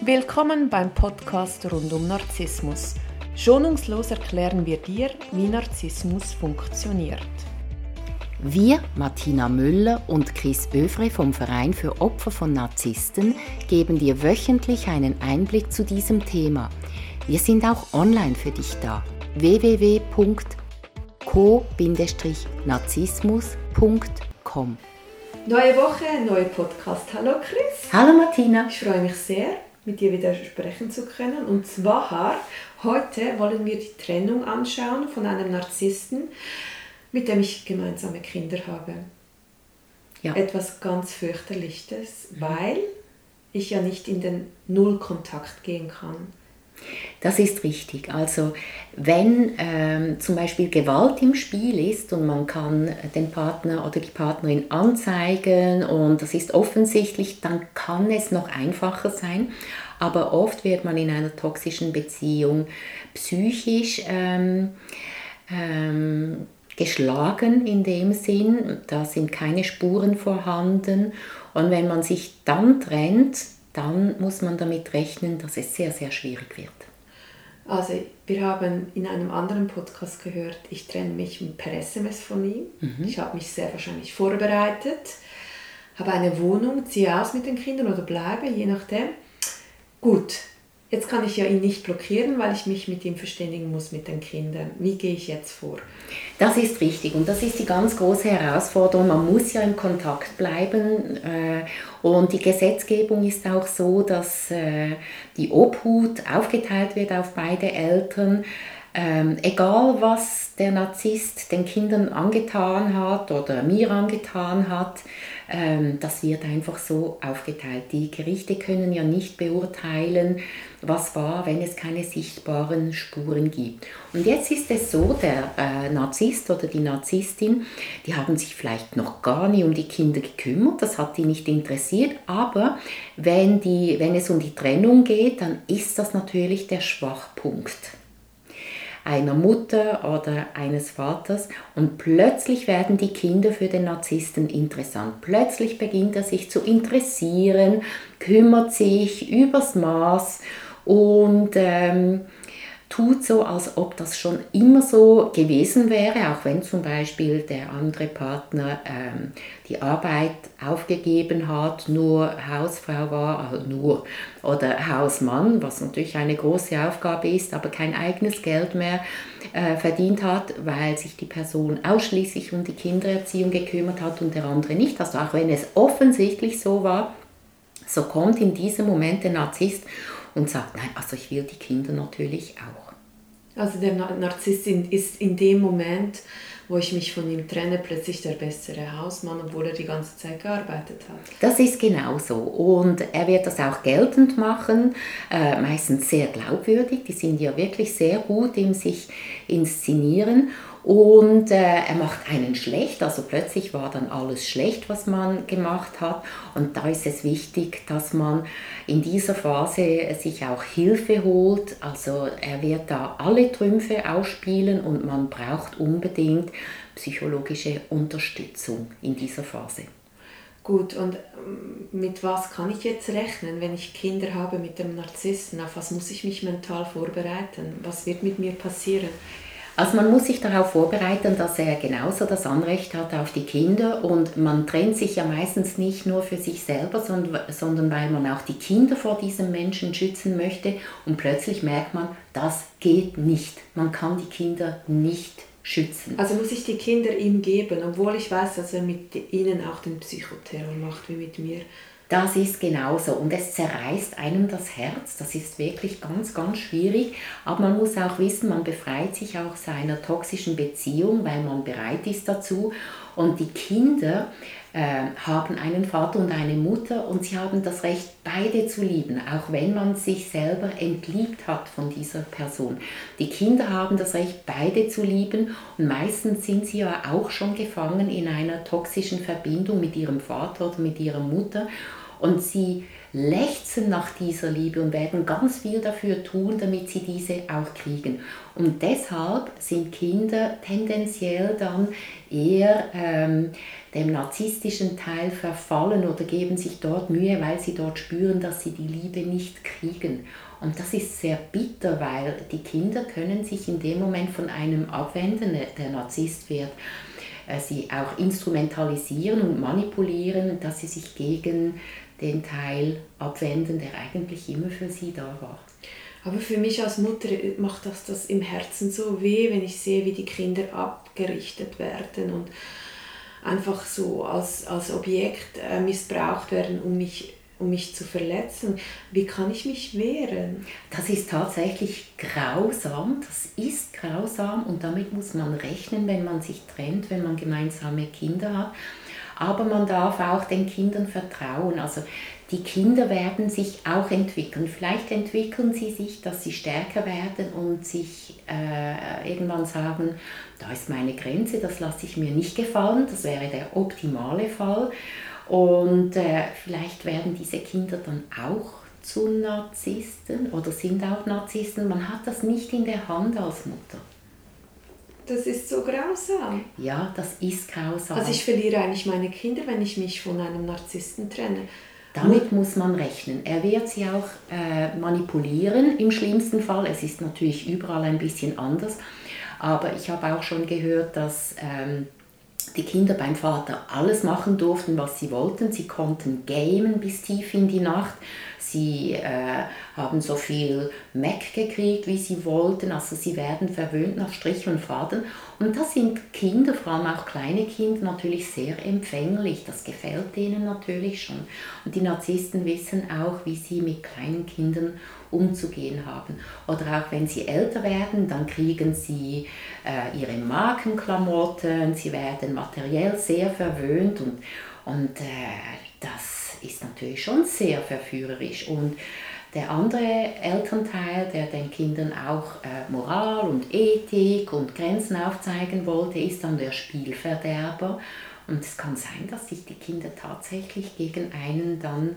Willkommen beim Podcast rund um Narzissmus. Schonungslos erklären wir dir, wie Narzissmus funktioniert. Wir, Martina Müller und Chris Övre vom Verein für Opfer von Narzissten, geben dir wöchentlich einen Einblick zu diesem Thema. Wir sind auch online für dich da. www.co-narzissmus.com Neue Woche, neuer Podcast. Hallo Chris. Hallo Martina. Ich freue mich sehr mit dir wieder sprechen zu können. Und zwar, heute wollen wir die Trennung anschauen von einem Narzissten, mit dem ich gemeinsame Kinder habe. Ja. Etwas ganz fürchterliches, mhm. weil ich ja nicht in den Nullkontakt gehen kann. Das ist richtig. Also wenn ähm, zum Beispiel Gewalt im Spiel ist und man kann den Partner oder die Partnerin anzeigen und das ist offensichtlich, dann kann es noch einfacher sein. Aber oft wird man in einer toxischen Beziehung psychisch ähm, ähm, geschlagen in dem Sinn. Da sind keine Spuren vorhanden. Und wenn man sich dann trennt, dann muss man damit rechnen, dass es sehr, sehr schwierig wird. Also wir haben in einem anderen Podcast gehört, ich trenne mich per SMS von ihm. Mhm. Ich habe mich sehr wahrscheinlich vorbereitet, habe eine Wohnung, ziehe aus mit den Kindern oder bleibe, je nachdem. Gut, Jetzt kann ich ja ihn nicht blockieren, weil ich mich mit ihm verständigen muss mit den Kindern. Wie gehe ich jetzt vor? Das ist richtig und das ist die ganz große Herausforderung. Man muss ja im Kontakt bleiben äh, und die Gesetzgebung ist auch so, dass äh, die Obhut aufgeteilt wird auf beide Eltern. Ähm, egal was der Narzisst den Kindern angetan hat oder mir angetan hat, das wird einfach so aufgeteilt. Die Gerichte können ja nicht beurteilen, was war, wenn es keine sichtbaren Spuren gibt. Und jetzt ist es so, der äh, Narzisst oder die Narzisstin, die haben sich vielleicht noch gar nie um die Kinder gekümmert, das hat die nicht interessiert, aber wenn, die, wenn es um die Trennung geht, dann ist das natürlich der Schwachpunkt einer Mutter oder eines Vaters und plötzlich werden die Kinder für den Narzissten interessant. Plötzlich beginnt er sich zu interessieren, kümmert sich übers Maß und ähm, tut so, als ob das schon immer so gewesen wäre, auch wenn zum Beispiel der andere Partner ähm, die Arbeit aufgegeben hat, nur Hausfrau war, also nur, oder Hausmann, was natürlich eine große Aufgabe ist, aber kein eigenes Geld mehr äh, verdient hat, weil sich die Person ausschließlich um die Kindererziehung gekümmert hat und der andere nicht. Also auch wenn es offensichtlich so war, so kommt in diesem Moment der Narzisst und sagt, nein, also ich will die Kinder natürlich auch. Also der Narzisst ist in dem Moment, wo ich mich von ihm trenne, plötzlich der bessere Hausmann, obwohl er die ganze Zeit gearbeitet hat. Das ist genau so. Und er wird das auch geltend machen, äh, meistens sehr glaubwürdig. Die sind ja wirklich sehr gut im sich inszenieren. Und äh, er macht einen schlecht, also plötzlich war dann alles schlecht, was man gemacht hat. Und da ist es wichtig, dass man in dieser Phase sich auch Hilfe holt. Also er wird da alle Trümpfe ausspielen und man braucht unbedingt psychologische Unterstützung in dieser Phase. Gut, und ähm, mit was kann ich jetzt rechnen, wenn ich Kinder habe mit dem Narzissten? Auf was muss ich mich mental vorbereiten? Was wird mit mir passieren? Also man muss sich darauf vorbereiten, dass er genauso das Anrecht hat auf die Kinder und man trennt sich ja meistens nicht nur für sich selber, sondern, sondern weil man auch die Kinder vor diesem Menschen schützen möchte und plötzlich merkt man, das geht nicht. Man kann die Kinder nicht schützen. Also muss ich die Kinder ihm geben, obwohl ich weiß, dass er mit ihnen auch den Psychoterror macht wie mit mir. Das ist genauso und es zerreißt einem das Herz. Das ist wirklich ganz, ganz schwierig. Aber man muss auch wissen, man befreit sich auch seiner toxischen Beziehung, weil man bereit ist dazu. Und die Kinder haben einen Vater und eine Mutter und sie haben das Recht, beide zu lieben, auch wenn man sich selber entliebt hat von dieser Person. Die Kinder haben das Recht, beide zu lieben und meistens sind sie ja auch schon gefangen in einer toxischen Verbindung mit ihrem Vater oder mit ihrer Mutter und sie lechzen nach dieser Liebe und werden ganz viel dafür tun, damit sie diese auch kriegen. Und deshalb sind Kinder tendenziell dann eher ähm, dem narzisstischen Teil verfallen oder geben sich dort Mühe, weil sie dort spüren, dass sie die Liebe nicht kriegen. Und das ist sehr bitter, weil die Kinder können sich in dem Moment von einem abwenden, der Narzisst wird, äh, sie auch instrumentalisieren und manipulieren, dass sie sich gegen den Teil abwenden, der eigentlich immer für sie da war. Aber für mich als Mutter macht das, das im Herzen so weh, wenn ich sehe, wie die Kinder abgerichtet werden und einfach so als, als Objekt äh, missbraucht werden, um mich, um mich zu verletzen. Wie kann ich mich wehren? Das ist tatsächlich grausam, das ist grausam und damit muss man rechnen, wenn man sich trennt, wenn man gemeinsame Kinder hat. Aber man darf auch den Kindern vertrauen. Also die Kinder werden sich auch entwickeln. Vielleicht entwickeln sie sich, dass sie stärker werden und sich äh, irgendwann sagen, da ist meine Grenze, das lasse ich mir nicht gefallen. Das wäre der optimale Fall. Und äh, vielleicht werden diese Kinder dann auch zu Narzissten oder sind auch Narzissten. Man hat das nicht in der Hand als Mutter. Das ist so grausam. Ja, das ist grausam. Also ich verliere eigentlich meine Kinder, wenn ich mich von einem Narzissten trenne. Damit muss man rechnen. Er wird sie auch äh, manipulieren im schlimmsten Fall. Es ist natürlich überall ein bisschen anders. Aber ich habe auch schon gehört, dass ähm, die Kinder beim Vater alles machen durften, was sie wollten. Sie konnten gamen bis tief in die Nacht. Sie äh, haben so viel Mac gekriegt, wie sie wollten. Also sie werden verwöhnt nach Strich und Faden. Und da sind Kinder, vor allem auch kleine Kinder, natürlich sehr empfänglich. Das gefällt denen natürlich schon. Und die Narzissten wissen auch, wie sie mit kleinen Kindern umzugehen haben. Oder auch wenn sie älter werden, dann kriegen sie äh, ihre Markenklamotten, sie werden materiell sehr verwöhnt und, und äh, das ist natürlich schon sehr verführerisch. Und der andere Elternteil, der den Kindern auch äh, Moral und Ethik und Grenzen aufzeigen wollte, ist dann der Spielverderber. Und es kann sein, dass sich die Kinder tatsächlich gegen einen dann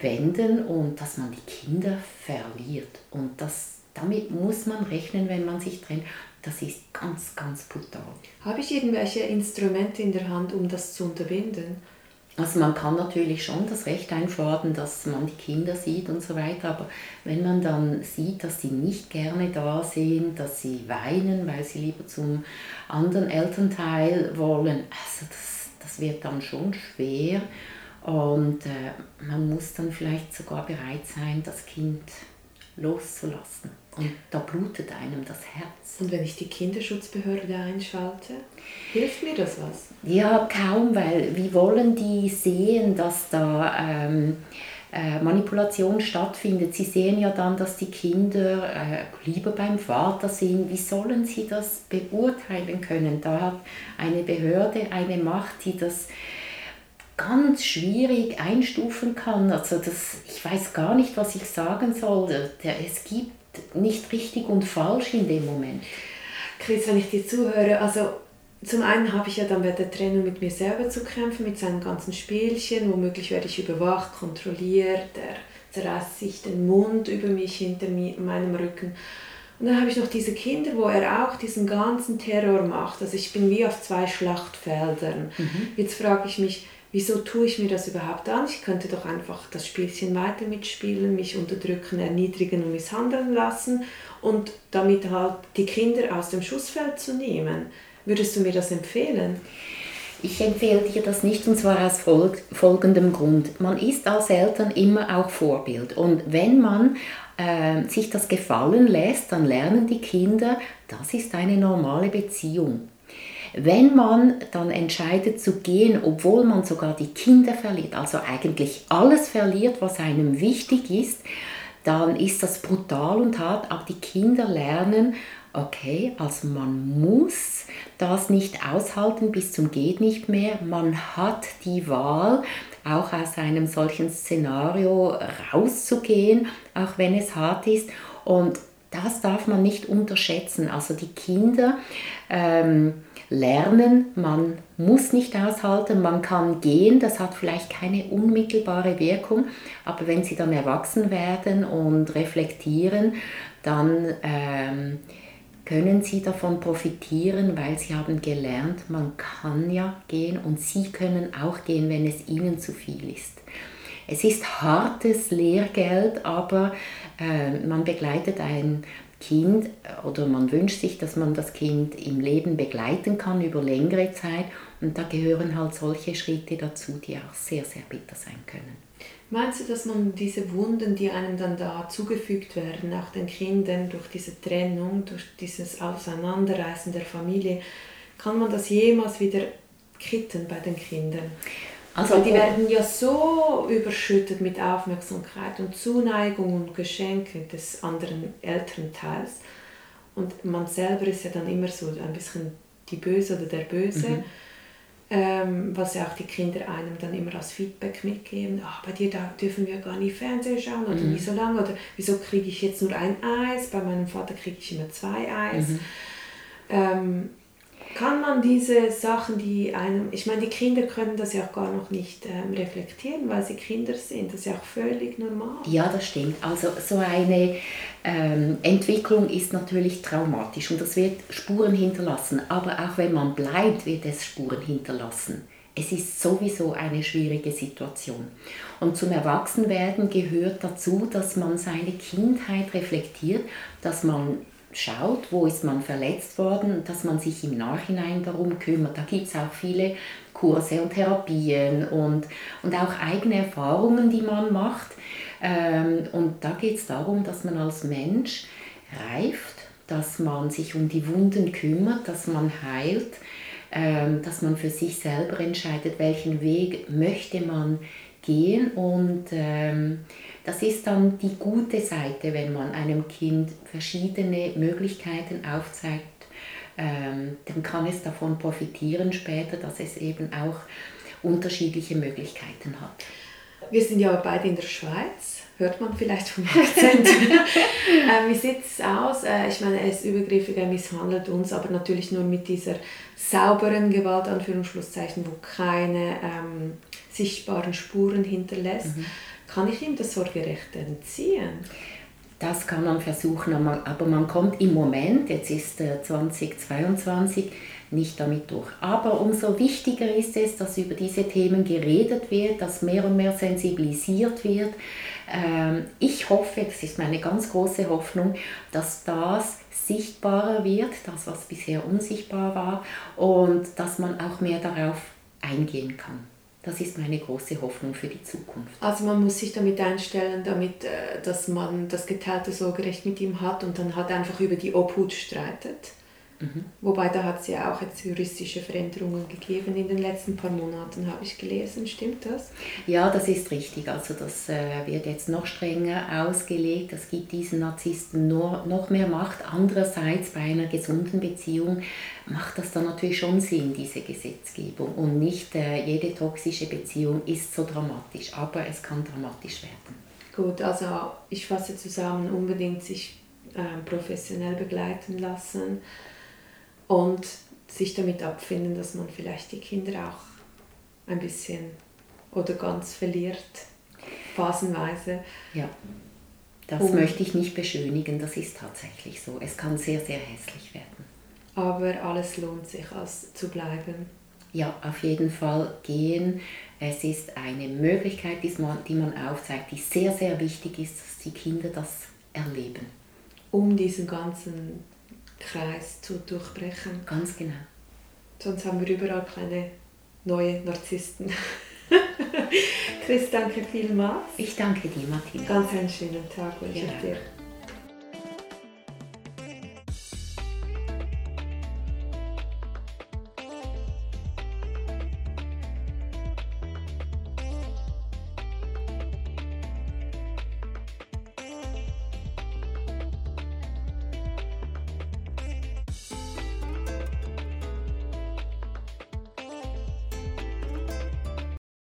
wenden und dass man die Kinder verliert. Und das, damit muss man rechnen, wenn man sich trennt. Das ist ganz, ganz brutal. Habe ich irgendwelche Instrumente in der Hand, um das zu unterbinden? Also man kann natürlich schon das Recht einfordern, dass man die Kinder sieht und so weiter, aber wenn man dann sieht, dass sie nicht gerne da sind, dass sie weinen, weil sie lieber zum anderen Elternteil wollen, also das, das wird dann schon schwer und äh, man muss dann vielleicht sogar bereit sein, das Kind loszulassen. Und da blutet einem das Herz. Und wenn ich die Kinderschutzbehörde einschalte, hilft mir das was? Ja, kaum, weil wie wollen die sehen, dass da ähm, äh, Manipulation stattfindet? Sie sehen ja dann, dass die Kinder äh, lieber beim Vater sind. Wie sollen sie das beurteilen können? Da hat eine Behörde eine Macht, die das ganz schwierig einstufen kann. Also das, ich weiß gar nicht, was ich sagen soll. Es gibt nicht richtig und falsch in dem Moment. Chris, wenn ich dir zuhöre, also zum einen habe ich ja dann bei der Trennung mit mir selber zu kämpfen, mit seinen ganzen Spielchen, womöglich werde ich überwacht, kontrolliert, er zerreißt sich den Mund über mich hinter meinem Rücken. Und dann habe ich noch diese Kinder, wo er auch diesen ganzen Terror macht. Also ich bin wie auf zwei Schlachtfeldern. Mhm. Jetzt frage ich mich, wieso tue ich mir das überhaupt an? Ich könnte doch einfach das Spielchen weiter mitspielen, mich unterdrücken, erniedrigen und misshandeln lassen und damit halt die Kinder aus dem Schussfeld zu nehmen. Würdest du mir das empfehlen? Ich empfehle dir das nicht und zwar aus folgendem Grund. Man ist als Eltern immer auch Vorbild und wenn man äh, sich das gefallen lässt, dann lernen die Kinder, das ist eine normale Beziehung. Wenn man dann entscheidet zu gehen, obwohl man sogar die Kinder verliert, also eigentlich alles verliert, was einem wichtig ist, dann ist das brutal und hart. Aber die Kinder lernen, okay, also man muss das nicht aushalten bis zum geht nicht mehr. Man hat die Wahl, auch aus einem solchen Szenario rauszugehen, auch wenn es hart ist. Und das darf man nicht unterschätzen. Also die Kinder ähm, lernen, man muss nicht aushalten, man kann gehen, das hat vielleicht keine unmittelbare Wirkung, aber wenn sie dann erwachsen werden und reflektieren, dann ähm, können sie davon profitieren, weil sie haben gelernt, man kann ja gehen und sie können auch gehen, wenn es ihnen zu viel ist. Es ist hartes Lehrgeld, aber äh, man begleitet ein Kind oder man wünscht sich, dass man das Kind im Leben begleiten kann über längere Zeit und da gehören halt solche Schritte dazu, die auch sehr, sehr bitter sein können. Meinst du, dass man diese Wunden, die einem dann da zugefügt werden, auch den Kindern durch diese Trennung, durch dieses Auseinanderreißen der Familie, kann man das jemals wieder kitten bei den Kindern? Also die werden ja so überschüttet mit Aufmerksamkeit und Zuneigung und Geschenke des anderen Elternteils. Und man selber ist ja dann immer so ein bisschen die Böse oder der Böse. Mhm ähm, was ja auch die Kinder einem dann immer als Feedback mitgeben. Ach, bei dir da dürfen wir gar nicht Fernsehen schauen oder mhm. wie so lange oder wieso kriege ich jetzt nur ein Eis? Bei meinem Vater kriege ich immer zwei Eis. Mhm. Ähm, kann man diese Sachen, die einem, ich meine, die Kinder können das ja auch gar noch nicht ähm, reflektieren, weil sie Kinder sind. Das ist ja auch völlig normal. Ja, das stimmt. Also so eine ähm, Entwicklung ist natürlich traumatisch und das wird Spuren hinterlassen. Aber auch wenn man bleibt, wird es Spuren hinterlassen. Es ist sowieso eine schwierige Situation. Und zum Erwachsenwerden gehört dazu, dass man seine Kindheit reflektiert, dass man schaut, wo ist man verletzt worden, dass man sich im Nachhinein darum kümmert. Da gibt es auch viele Kurse und Therapien und, und auch eigene Erfahrungen, die man macht. Ähm, und da geht es darum, dass man als Mensch reift, dass man sich um die Wunden kümmert, dass man heilt, ähm, dass man für sich selber entscheidet, welchen Weg möchte man gehen und ähm, das ist dann die gute Seite, wenn man einem Kind verschiedene Möglichkeiten aufzeigt, ähm, dann kann es davon profitieren später, dass es eben auch unterschiedliche Möglichkeiten hat. Wir sind ja beide in der Schweiz, hört man vielleicht vom Akzent. äh, wie sieht es aus? Äh, ich meine, er ist übergriffig, er misshandelt uns, aber natürlich nur mit dieser sauberen Gewalt, Anführungsschlusszeichen, wo keine ähm, sichtbaren Spuren hinterlässt. Mhm. Kann ich ihm das Sorgerecht entziehen? Das kann man versuchen, aber man kommt im Moment, jetzt ist 2022, äh, nicht damit durch. Aber umso wichtiger ist es, dass über diese Themen geredet wird, dass mehr und mehr sensibilisiert wird. Ähm, ich hoffe, das ist meine ganz große Hoffnung, dass das sichtbarer wird, das was bisher unsichtbar war, und dass man auch mehr darauf eingehen kann. Das ist meine große Hoffnung für die Zukunft. Also man muss sich damit einstellen, damit, äh, dass man das geteilte Sorgerecht mit ihm hat und dann halt einfach über die Obhut streitet. Mhm. Wobei da hat es ja auch jetzt juristische Veränderungen gegeben in den letzten paar Monaten, habe ich gelesen. Stimmt das? Ja, das ist richtig. Also das äh, wird jetzt noch strenger ausgelegt. Das gibt diesen Narzissten nur, noch mehr Macht. Andererseits bei einer gesunden Beziehung macht das dann natürlich schon Sinn, diese Gesetzgebung. Und nicht äh, jede toxische Beziehung ist so dramatisch, aber es kann dramatisch werden. Gut, also ich fasse zusammen, unbedingt sich äh, professionell begleiten lassen und sich damit abfinden, dass man vielleicht die Kinder auch ein bisschen oder ganz verliert, phasenweise. Ja, das um, möchte ich nicht beschönigen, das ist tatsächlich so. Es kann sehr, sehr hässlich werden. Aber alles lohnt sich, als zu bleiben. Ja, auf jeden Fall gehen. Es ist eine Möglichkeit, die man, die man aufzeigt, die sehr, sehr wichtig ist, dass die Kinder das erleben. Um diesen ganzen Kreis zu durchbrechen. Ganz genau. Sonst haben wir überall kleine neue Narzissten. Chris, danke vielmals. Ich danke dir, Martina. Ganz einen schönen Tag wünsche ich dir.